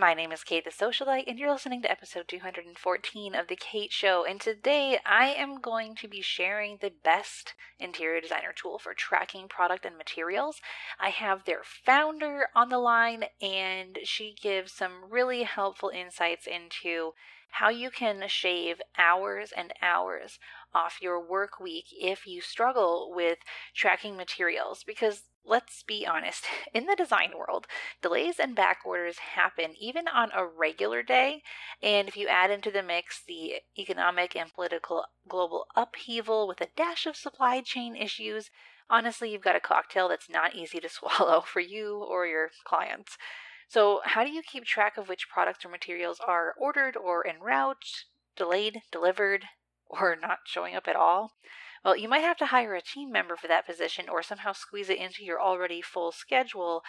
My name is Kate the Socialite, and you're listening to episode 214 of The Kate Show. And today I am going to be sharing the best interior designer tool for tracking product and materials. I have their founder on the line, and she gives some really helpful insights into how you can shave hours and hours off your work week if you struggle with tracking materials. Because let's be honest, in the design world, delays and back orders happen even on a regular day. And if you add into the mix the economic and political global upheaval with a dash of supply chain issues, honestly, you've got a cocktail that's not easy to swallow for you or your clients. So, how do you keep track of which products or materials are ordered or en route, delayed, delivered, or not showing up at all? Well, you might have to hire a team member for that position or somehow squeeze it into your already full schedule.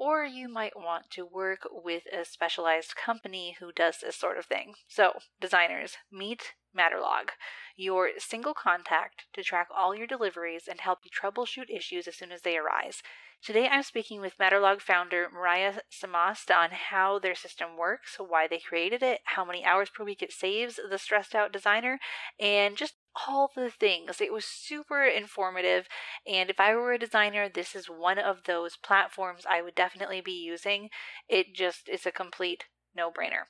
Or you might want to work with a specialized company who does this sort of thing. So, designers, meet MaterLog, your single contact to track all your deliveries and help you troubleshoot issues as soon as they arise. Today I'm speaking with MaterLog founder Mariah Samost on how their system works, why they created it, how many hours per week it saves the stressed out designer, and just all the things. It was super informative. And if I were a designer, this is one of those platforms I would definitely be using. It just is a complete no brainer.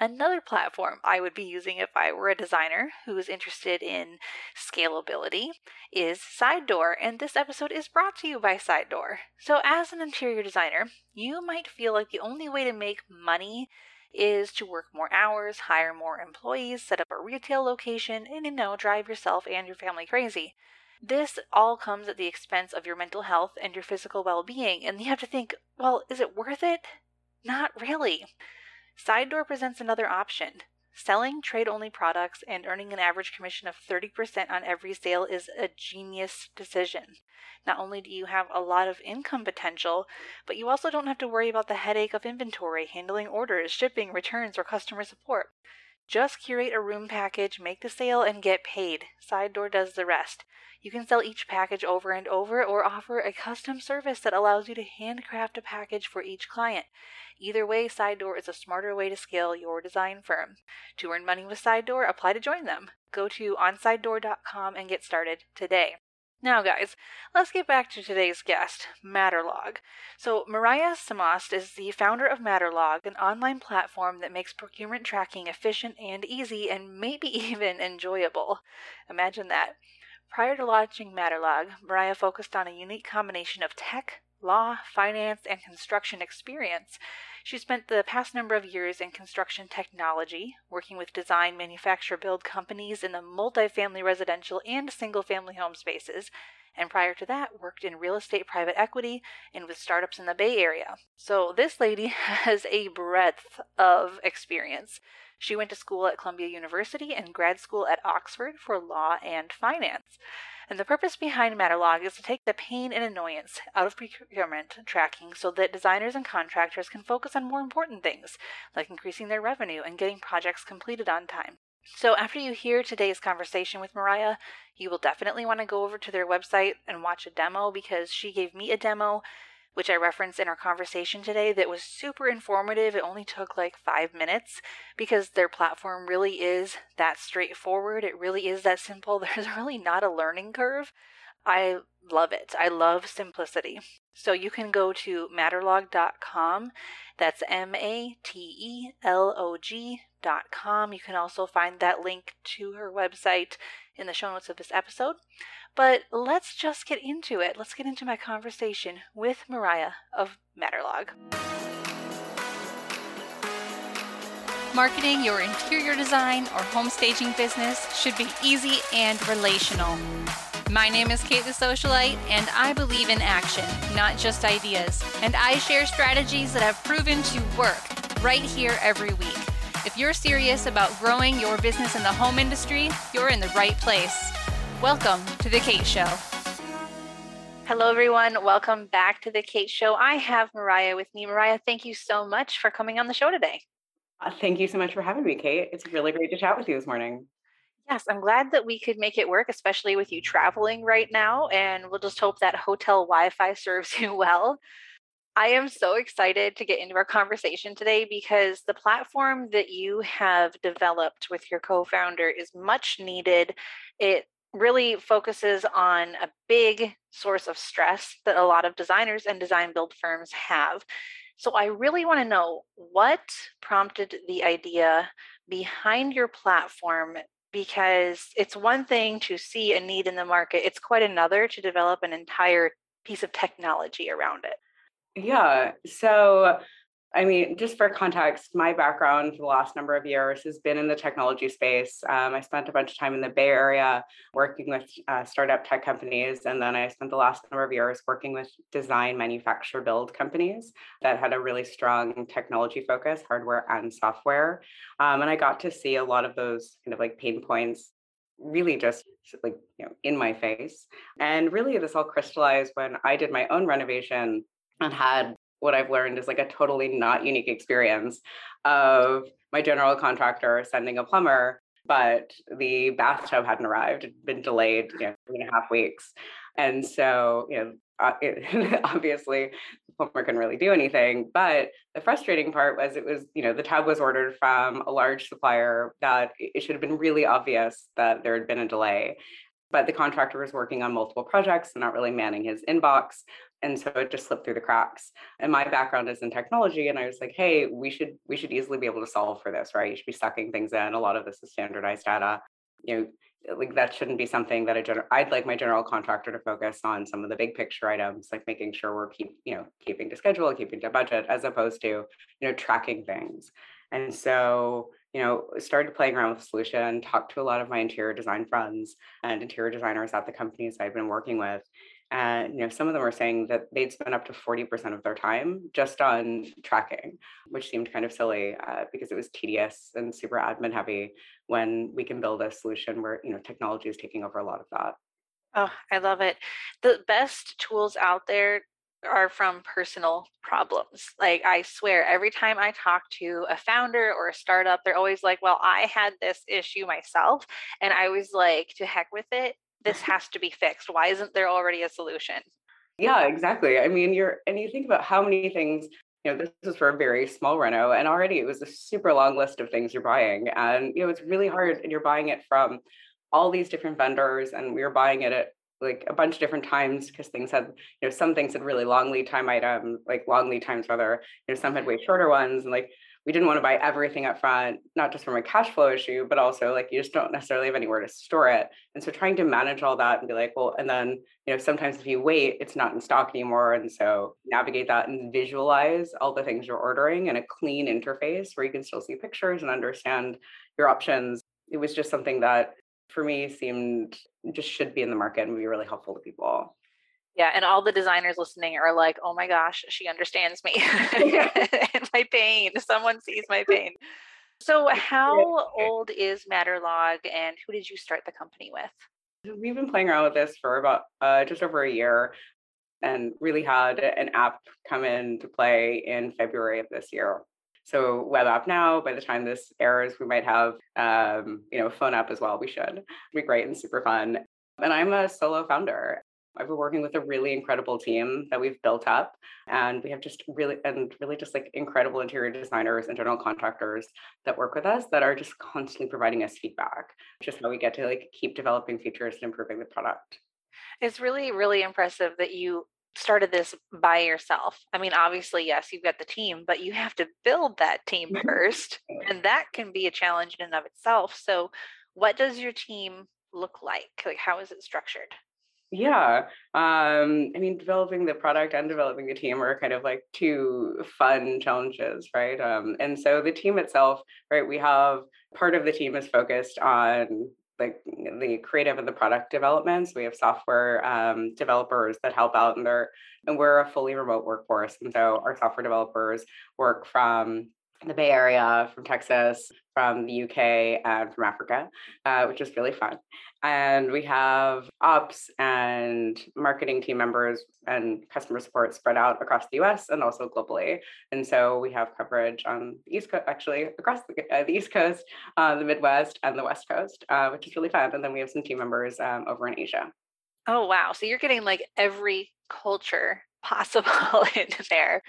Another platform I would be using if I were a designer who is interested in scalability is Sidedoor, and this episode is brought to you by Sidedoor. So, as an interior designer, you might feel like the only way to make money is to work more hours, hire more employees, set up a retail location, and you know, drive yourself and your family crazy. This all comes at the expense of your mental health and your physical well being, and you have to think, well, is it worth it? Not really. Side door presents another option. Selling trade only products and earning an average commission of 30% on every sale is a genius decision. Not only do you have a lot of income potential, but you also don't have to worry about the headache of inventory, handling orders, shipping, returns, or customer support. Just curate a room package, make the sale, and get paid. Side Door does the rest. You can sell each package over and over or offer a custom service that allows you to handcraft a package for each client. Either way, Side Door is a smarter way to scale your design firm. To earn money with Side Door, apply to join them. Go to onsidedoor.com and get started today. Now, guys, let's get back to today's guest, MaterLog. So, Mariah Samost is the founder of MaterLog, an online platform that makes procurement tracking efficient and easy and maybe even enjoyable. Imagine that. Prior to launching MaterLog, Mariah focused on a unique combination of tech, law, finance, and construction experience. She spent the past number of years in construction technology, working with design, manufacture, build companies in the multifamily residential and single family home spaces, and prior to that, worked in real estate private equity and with startups in the Bay Area. So, this lady has a breadth of experience. She went to school at Columbia University and grad school at Oxford for law and finance. And the purpose behind MaterLog is to take the pain and annoyance out of procurement tracking so that designers and contractors can focus on more important things, like increasing their revenue and getting projects completed on time. So, after you hear today's conversation with Mariah, you will definitely want to go over to their website and watch a demo because she gave me a demo which I referenced in our conversation today, that was super informative. It only took like five minutes because their platform really is that straightforward. It really is that simple. There's really not a learning curve. I love it. I love simplicity. So you can go to materlog.com. That's M A T E L O G.com. You can also find that link to her website in the show notes of this episode. But let's just get into it. Let's get into my conversation with Mariah of MaterLog. Marketing your interior design or home staging business should be easy and relational. My name is Kate the Socialite, and I believe in action, not just ideas. And I share strategies that have proven to work right here every week. If you're serious about growing your business in the home industry, you're in the right place. Welcome to The Kate Show. Hello, everyone. Welcome back to The Kate Show. I have Mariah with me. Mariah, thank you so much for coming on the show today. Uh, thank you so much for having me, Kate. It's really great to chat with you this morning. Yes, I'm glad that we could make it work, especially with you traveling right now. And we'll just hope that hotel Wi Fi serves you well. I am so excited to get into our conversation today because the platform that you have developed with your co founder is much needed. It really focuses on a big source of stress that a lot of designers and design build firms have. So I really want to know what prompted the idea behind your platform because it's one thing to see a need in the market, it's quite another to develop an entire piece of technology around it. Yeah. So I mean, just for context, my background for the last number of years has been in the technology space. Um, I spent a bunch of time in the Bay Area working with uh, startup tech companies. And then I spent the last number of years working with design, manufacture, build companies that had a really strong technology focus, hardware and software. Um, and I got to see a lot of those kind of like pain points really just like you know in my face and really this all crystallized when i did my own renovation and had what I've learned is like a totally not unique experience of my general contractor sending a plumber, but the bathtub hadn't arrived, it'd been delayed, you know, three and a half weeks. And so, you know, uh, it, obviously the plumber couldn't really do anything. But the frustrating part was it was, you know, the tub was ordered from a large supplier that it should have been really obvious that there had been a delay but the contractor was working on multiple projects and not really manning his inbox and so it just slipped through the cracks. And my background is in technology and i was like hey we should we should easily be able to solve for this right? You should be sucking things in. A lot of this is standardized data. You know like that shouldn't be something that a general i'd like my general contractor to focus on some of the big picture items like making sure we're keep you know keeping to schedule keeping to budget as opposed to you know tracking things. And so you know started playing around with solution talked to a lot of my interior design friends and interior designers at the companies i've been working with and you know, some of them were saying that they'd spend up to 40% of their time just on tracking, which seemed kind of silly uh, because it was tedious and super admin heavy when we can build a solution where you know technology is taking over a lot of that. Oh, I love it. The best tools out there are from personal problems. Like I swear, every time I talk to a founder or a startup, they're always like, "Well, I had this issue myself," and I was like, "To heck with it this has to be fixed. Why isn't there already a solution? Yeah, exactly. I mean, you're, and you think about how many things, you know, this is for a very small reno, and already it was a super long list of things you're buying. And, you know, it's really hard, and you're buying it from all these different vendors, and we were buying it at like a bunch of different times because things had, you know, some things had really long lead time items, like long lead times rather, you know, some had way shorter ones. And like we didn't want to buy everything up front, not just from a cash flow issue, but also like you just don't necessarily have anywhere to store it. And so trying to manage all that and be like, well, and then, you know, sometimes if you wait, it's not in stock anymore. And so navigate that and visualize all the things you're ordering in a clean interface where you can still see pictures and understand your options. It was just something that for me seemed just should be in the market and be really helpful to people. Yeah, and all the designers listening are like, "Oh my gosh, she understands me and my pain. Someone sees my pain." So, how old is MaterLog, and who did you start the company with? We've been playing around with this for about uh, just over a year, and really had an app come into play in February of this year. So, web app now. By the time this airs, we might have, um, you know, phone app as well. We should It'd be great and super fun. And I'm a solo founder. I've been working with a really incredible team that we've built up, and we have just really and really just like incredible interior designers and general contractors that work with us that are just constantly providing us feedback, just how we get to like keep developing features and improving the product. It's really really impressive that you started this by yourself. I mean, obviously, yes, you've got the team, but you have to build that team first, and that can be a challenge in and of itself. So, what does your team look like? Like, how is it structured? Yeah. Um, I mean, developing the product and developing the team are kind of like two fun challenges, right? Um, and so the team itself, right, we have part of the team is focused on like the creative and the product developments. We have software um, developers that help out and they're and we're a fully remote workforce. And so our software developers work from the Bay Area, from Texas, from the UK, and from Africa, uh, which is really fun. And we have ops and marketing team members and customer support spread out across the US and also globally. And so we have coverage on the East Coast, actually across the, uh, the East Coast, uh, the Midwest, and the West Coast, uh, which is really fun. And then we have some team members um, over in Asia. Oh, wow. So you're getting like every culture possible in there.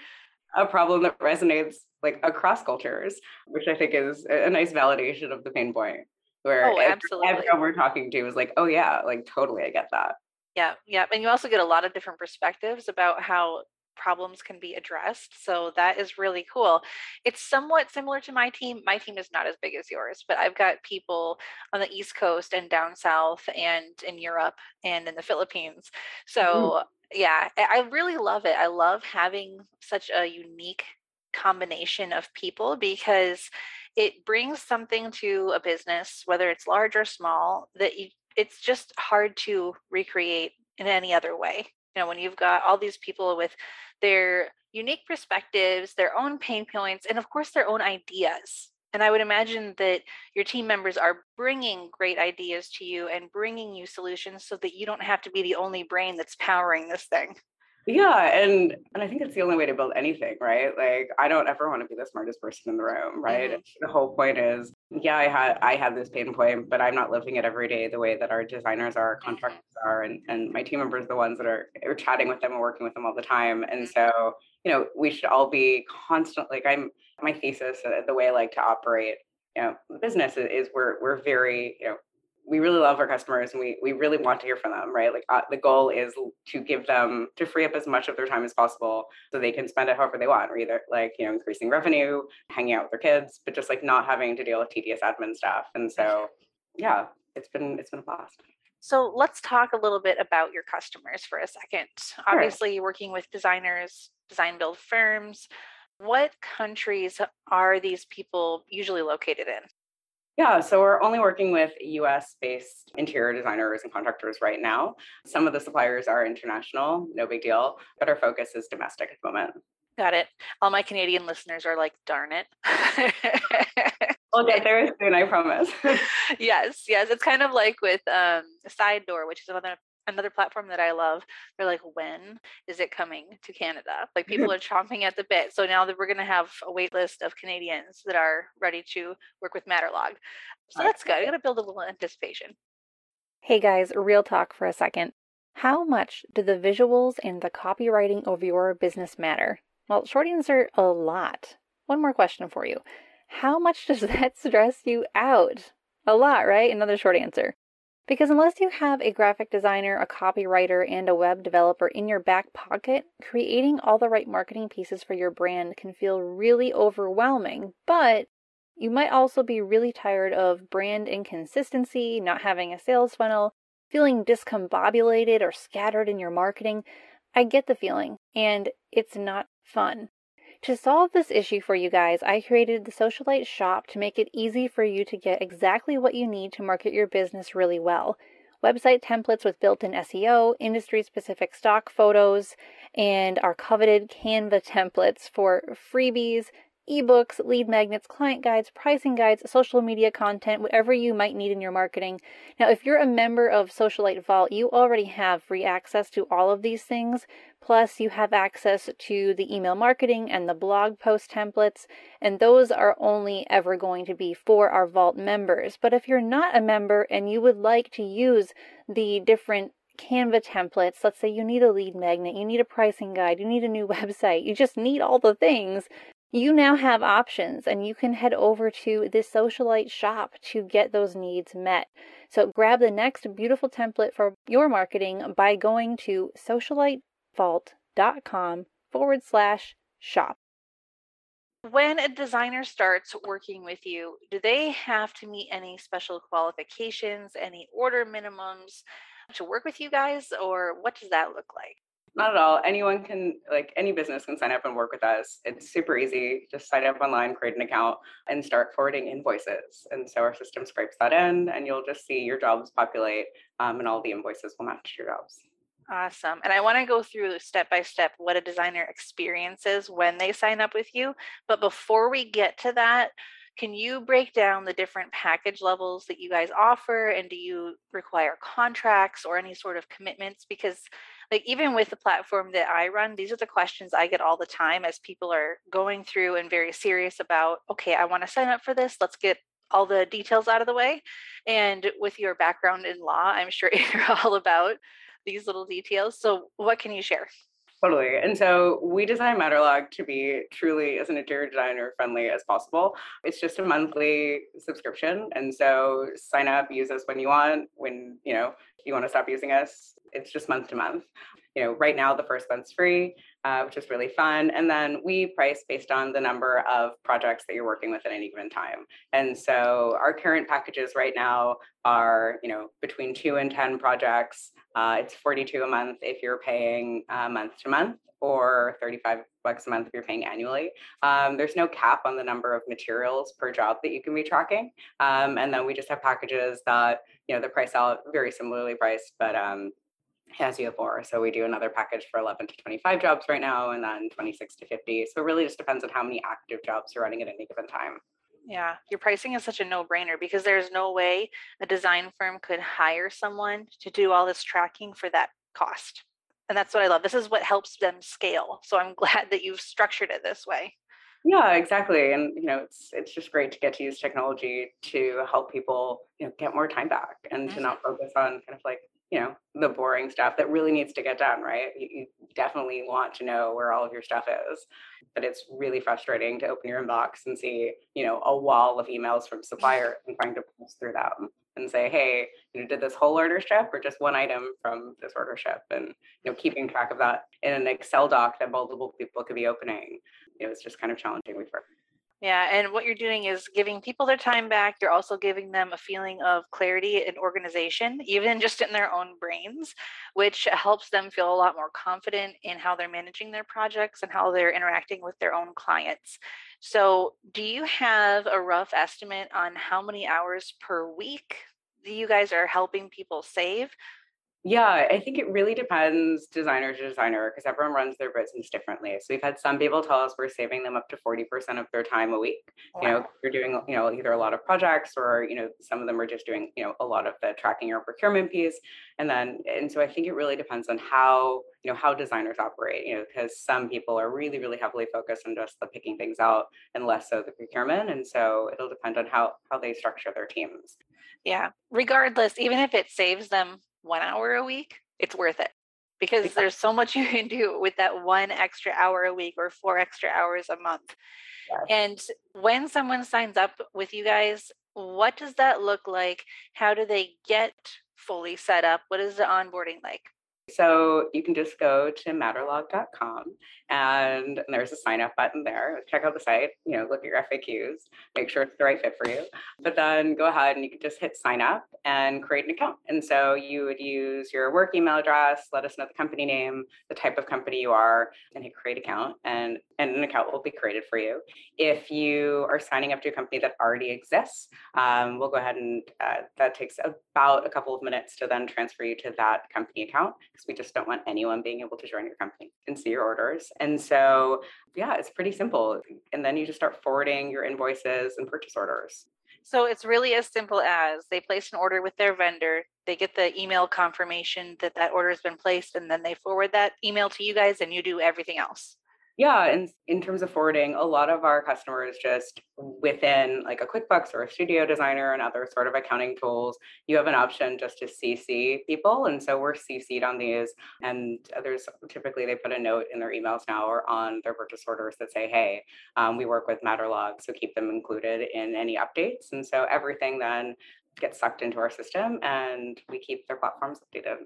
A problem that resonates like across cultures, which I think is a nice validation of the pain point. Where oh, absolutely. everyone we're talking to is like, oh yeah, like totally, I get that. Yeah, yeah. And you also get a lot of different perspectives about how problems can be addressed. So that is really cool. It's somewhat similar to my team. My team is not as big as yours, but I've got people on the East Coast and down south and in Europe and in the Philippines. So mm. yeah, I really love it. I love having such a unique combination of people because it brings something to a business, whether it's large or small, that you, it's just hard to recreate in any other way. You know, when you've got all these people with their unique perspectives, their own pain points, and of course, their own ideas. And I would imagine that your team members are bringing great ideas to you and bringing you solutions so that you don't have to be the only brain that's powering this thing. Yeah, and and I think it's the only way to build anything, right? Like I don't ever want to be the smartest person in the room, right? Mm-hmm. The whole point is, yeah, I had I have this pain point, but I'm not living it every day the way that our designers are, mm-hmm. contractors are, and and my team members are the ones that are, are chatting with them and working with them all the time. And mm-hmm. so, you know, we should all be constant. Like I'm my thesis, uh, the way I like to operate, you know, business is, is we're we're very, you know, we really love our customers and we we really want to hear from them right? Like uh, the goal is to give them to free up as much of their time as possible so they can spend it however they want. Or either like you know increasing revenue hanging out with their kids but just like not having to deal with tedious admin stuff. And so yeah it's been it's been a blast. So let's talk a little bit about your customers for a second. Sure. obviously working with designers design build firms. What countries are these people usually located in yeah, so we're only working with US based interior designers and contractors right now. Some of the suppliers are international, no big deal, but our focus is domestic at the moment. Got it. All my Canadian listeners are like, darn it. we'll get there soon, I promise. yes, yes. It's kind of like with um, Side Door, which is another another platform that I love, they're like, when is it coming to Canada? Like people are chomping at the bit. So now that we're going to have a wait list of Canadians that are ready to work with MaterLog. So that's good. I got to build a little anticipation. Hey guys, real talk for a second. How much do the visuals and the copywriting of your business matter? Well, short answer, a lot. One more question for you. How much does that stress you out? A lot, right? Another short answer. Because unless you have a graphic designer, a copywriter, and a web developer in your back pocket, creating all the right marketing pieces for your brand can feel really overwhelming. But you might also be really tired of brand inconsistency, not having a sales funnel, feeling discombobulated or scattered in your marketing. I get the feeling, and it's not fun. To solve this issue for you guys, I created the Socialite shop to make it easy for you to get exactly what you need to market your business really well. Website templates with built in SEO, industry specific stock photos, and our coveted Canva templates for freebies, ebooks, lead magnets, client guides, pricing guides, social media content, whatever you might need in your marketing. Now, if you're a member of Socialite Vault, you already have free access to all of these things. Plus, you have access to the email marketing and the blog post templates, and those are only ever going to be for our Vault members. But if you're not a member and you would like to use the different Canva templates, let's say you need a lead magnet, you need a pricing guide, you need a new website, you just need all the things you now have options and you can head over to the Socialite shop to get those needs met. So grab the next beautiful template for your marketing by going to socialitevault.com forward slash shop. When a designer starts working with you, do they have to meet any special qualifications, any order minimums to work with you guys, or what does that look like? Not at all. Anyone can, like any business can sign up and work with us. It's super easy. Just sign up online, create an account, and start forwarding invoices. And so our system scrapes that in, and you'll just see your jobs populate, um, and all the invoices will match your jobs. Awesome. And I want to go through step by step what a designer experiences when they sign up with you. But before we get to that, can you break down the different package levels that you guys offer? And do you require contracts or any sort of commitments? Because like even with the platform that I run, these are the questions I get all the time as people are going through and very serious about, okay, I want to sign up for this. Let's get all the details out of the way. And with your background in law, I'm sure you're all about these little details. So what can you share? Totally. And so we designed MaterLog to be truly as an interior designer friendly as possible. It's just a monthly subscription. And so sign up, use us when you want. When, you know, you want to stop using us, it's just month to month. You know, right now the first month's free, uh, which is really fun. And then we price based on the number of projects that you're working with at any given time. And so our current packages right now are, you know, between two and 10 projects. Uh, it's 42 a month if you're paying uh, month to month or 35 bucks a month if you're paying annually. Um, there's no cap on the number of materials per job that you can be tracking. Um, and then we just have packages that, you know, the price out very similarly priced, but um, as you have more. So we do another package for 11 to 25 jobs right now, and then 26 to 50. So it really just depends on how many active jobs you're running at any given time. Yeah, your pricing is such a no brainer because there's no way a design firm could hire someone to do all this tracking for that cost. And that's what I love. This is what helps them scale. So I'm glad that you've structured it this way. Yeah, exactly. And you know, it's it's just great to get to use technology to help people, you know, get more time back and mm-hmm. to not focus on kind of like you know the boring stuff that really needs to get done right? You, you, definitely want to know where all of your stuff is but it's really frustrating to open your inbox and see you know a wall of emails from suppliers and trying to pull through them and say hey you know did this whole order ship or just one item from this order ship? And you know keeping track of that in an excel doc that multiple people could be opening you know it's just kind of challenging we've yeah, and what you're doing is giving people their time back. You're also giving them a feeling of clarity and organization, even just in their own brains, which helps them feel a lot more confident in how they're managing their projects and how they're interacting with their own clients. So, do you have a rough estimate on how many hours per week you guys are helping people save? Yeah, I think it really depends designer to designer because everyone runs their business differently. So we've had some people tell us we're saving them up to 40% of their time a week. Wow. You know, you're doing, you know, either a lot of projects or, you know, some of them are just doing, you know, a lot of the tracking or procurement piece. And then, and so I think it really depends on how, you know, how designers operate, you know, because some people are really, really heavily focused on just the picking things out and less so the procurement. And so it'll depend on how how they structure their teams. Yeah. Regardless, even if it saves them one hour a week, it's worth it because there's so much you can do with that one extra hour a week or four extra hours a month. Yes. And when someone signs up with you guys, what does that look like? How do they get fully set up? What is the onboarding like? So you can just go to materlog.com and there's a sign up button there. Check out the site, you know, look at your FAQs, make sure it's the right fit for you. But then go ahead and you can just hit sign up and create an account. And so you would use your work email address, let us know the company name, the type of company you are, and hit create account and, and an account will be created for you. If you are signing up to a company that already exists, um, we'll go ahead and uh, that takes about a couple of minutes to then transfer you to that company account because we just don't want anyone being able to join your company and see your orders. And so, yeah, it's pretty simple. And then you just start forwarding your invoices and purchase orders. So it's really as simple as they place an order with their vendor, they get the email confirmation that that order has been placed, and then they forward that email to you guys, and you do everything else. Yeah, and in terms of forwarding, a lot of our customers just within like a QuickBooks or a Studio Designer and other sort of accounting tools, you have an option just to CC people. And so we're CC'd on these. And there's typically they put a note in their emails now or on their purchase orders that say, hey, um, we work with MaterLog, so keep them included in any updates. And so everything then gets sucked into our system and we keep their platforms updated.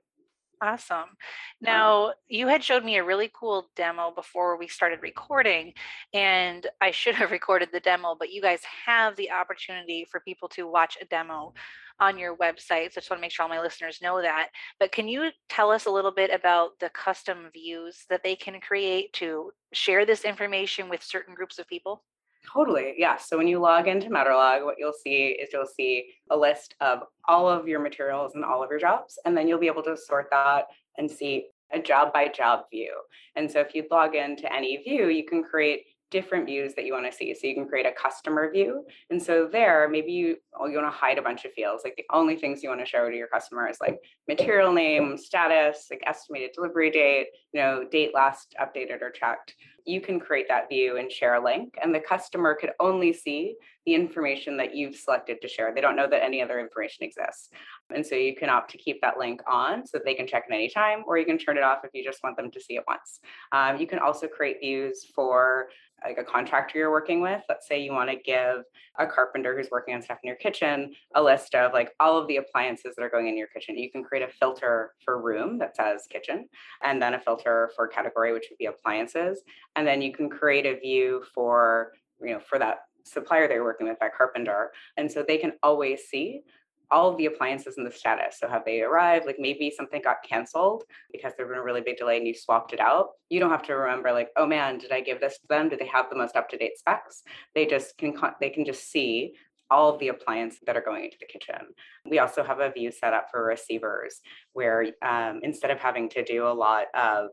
Awesome. Now, you had showed me a really cool demo before we started recording, and I should have recorded the demo, but you guys have the opportunity for people to watch a demo on your website. So I just want to make sure all my listeners know that. But can you tell us a little bit about the custom views that they can create to share this information with certain groups of people? Totally. Yeah. So when you log into MaterLog, what you'll see is you'll see a list of all of your materials and all of your jobs. And then you'll be able to sort that and see a job by job view. And so if you log into any view, you can create different views that you want to see. So you can create a customer view. And so there, maybe you oh, you want to hide a bunch of fields. Like the only things you want to show to your customer is like material name, status, like estimated delivery date, you know, date last updated or checked you can create that view and share a link, and the customer could only see the information that you've selected to share. They don't know that any other information exists. And so you can opt to keep that link on so that they can check it anytime, or you can turn it off if you just want them to see it once. Um, you can also create views for like a contractor you're working with. Let's say you want to give a carpenter who's working on stuff in your kitchen a list of like all of the appliances that are going in your kitchen. You can create a filter for room that says kitchen, and then a filter for category, which would be appliances. And then you can create a view for, you know, for that supplier they're working with, that carpenter. And so they can always see all of the appliances in the status. So have they arrived? Like maybe something got canceled because there's been a really big delay and you swapped it out. You don't have to remember like, oh man, did I give this to them? Do they have the most up-to-date specs? They just can they can just see all of the appliances that are going into the kitchen. We also have a view set up for receivers where um, instead of having to do a lot of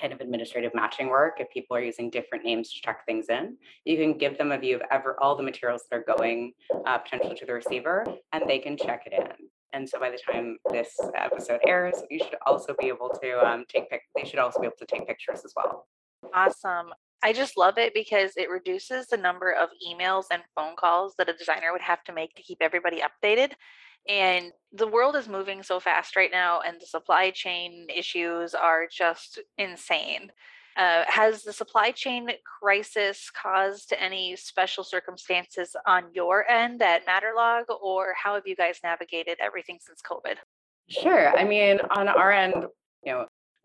kind of administrative matching work if people are using different names to check things in you can give them a view of ever all the materials that are going uh, potentially to the receiver and they can check it in. And so by the time this episode airs you should also be able to um, take pic- they should also be able to take pictures as well. Awesome. I just love it because it reduces the number of emails and phone calls that a designer would have to make to keep everybody updated. And the world is moving so fast right now, and the supply chain issues are just insane. Uh, has the supply chain crisis caused any special circumstances on your end at MaterLog, or how have you guys navigated everything since COVID? Sure. I mean, on our end,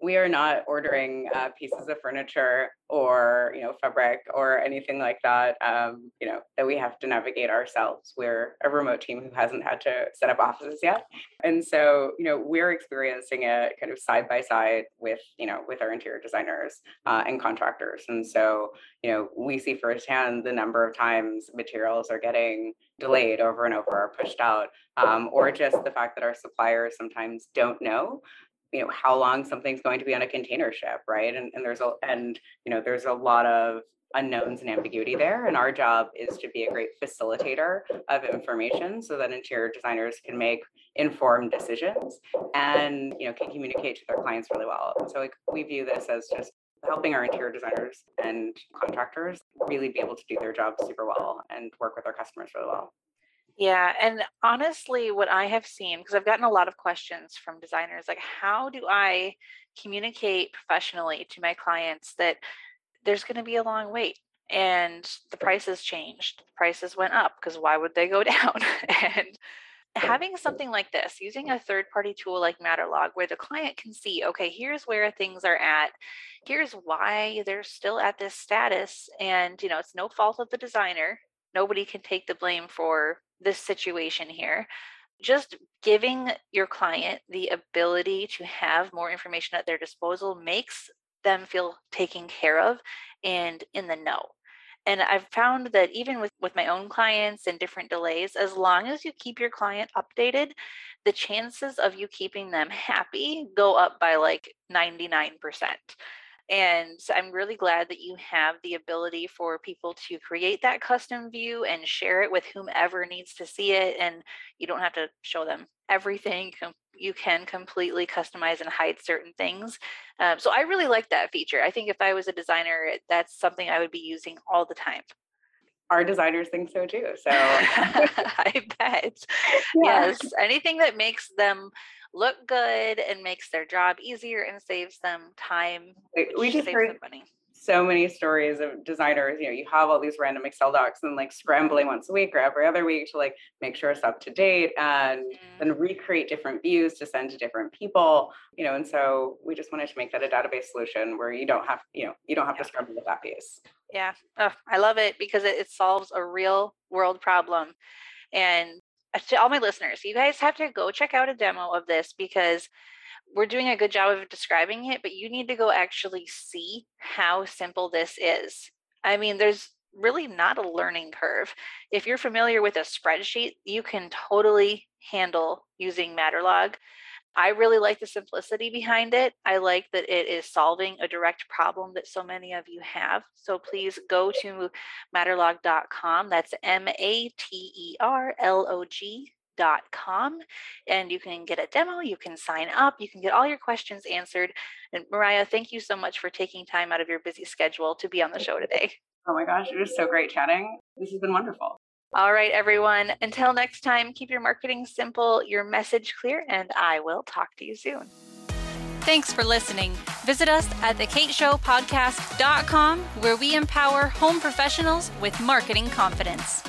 we are not ordering uh, pieces of furniture or you know fabric or anything like that um, you know that we have to navigate ourselves. We're a remote team who hasn't had to set up offices yet. And so you know we're experiencing it kind of side by side with you know with our interior designers uh, and contractors. And so you know we see firsthand the number of times materials are getting delayed over and over or pushed out um, or just the fact that our suppliers sometimes don't know you know how long something's going to be on a container ship right? And, and there's a and you know there's a lot of unknowns and ambiguity there and our job is to be a great facilitator of information so that interior designers can make informed decisions and you know can communicate to their clients really well. So like we view this as just helping our interior designers and contractors really be able to do their job super well and work with our customers really well yeah, and honestly, what I have seen, because I've gotten a lot of questions from designers, like how do I communicate professionally to my clients that there's going to be a long wait and the prices changed, the prices went up, because why would they go down? and having something like this, using a third party tool like MaterLog, where the client can see, okay, here's where things are at, here's why they're still at this status, and you know, it's no fault of the designer. Nobody can take the blame for this situation here just giving your client the ability to have more information at their disposal makes them feel taken care of and in the know. And i've found that even with, with my own clients and different delays as long as you keep your client updated the chances of you keeping them happy go up by like 99% and I'm really glad that you have the ability for people to create that custom view and share it with whomever needs to see it. And you don't have to show them everything. You can completely customize and hide certain things. Um, so I really like that feature. I think if I was a designer, that's something I would be using all the time our designers think so too. So I bet. Yeah. Yes. Anything that makes them look good and makes their job easier and saves them time. We just heard money. so many stories of designers. You know, you have all these random Excel docs and like scrambling once a week or every other week to like make sure it's up to date and mm. then recreate different views to send to different people. You know, and so we just wanted to make that a database solution where you don't have, you know, you don't have yeah. to scramble with that piece. Yeah, oh, I love it because it, it solves a real world problem. And Uh, to all my listeners, you guys have to go check out a demo of this because we're doing a good job of describing it, but you need to go actually see how simple this is. I mean, there's really not a learning curve. If you're familiar with a spreadsheet, you can totally handle using MaterLog. I really like the simplicity behind it. I like that it is solving a direct problem that so many of you have. So please go to materlog.com. That's M A T E R L O com and you can get a demo you can sign up you can get all your questions answered and mariah thank you so much for taking time out of your busy schedule to be on the show today oh my gosh it was so great chatting this has been wonderful all right everyone until next time keep your marketing simple your message clear and i will talk to you soon Thanks for listening. Visit us at thekateshowpodcast.com where we empower home professionals with marketing confidence.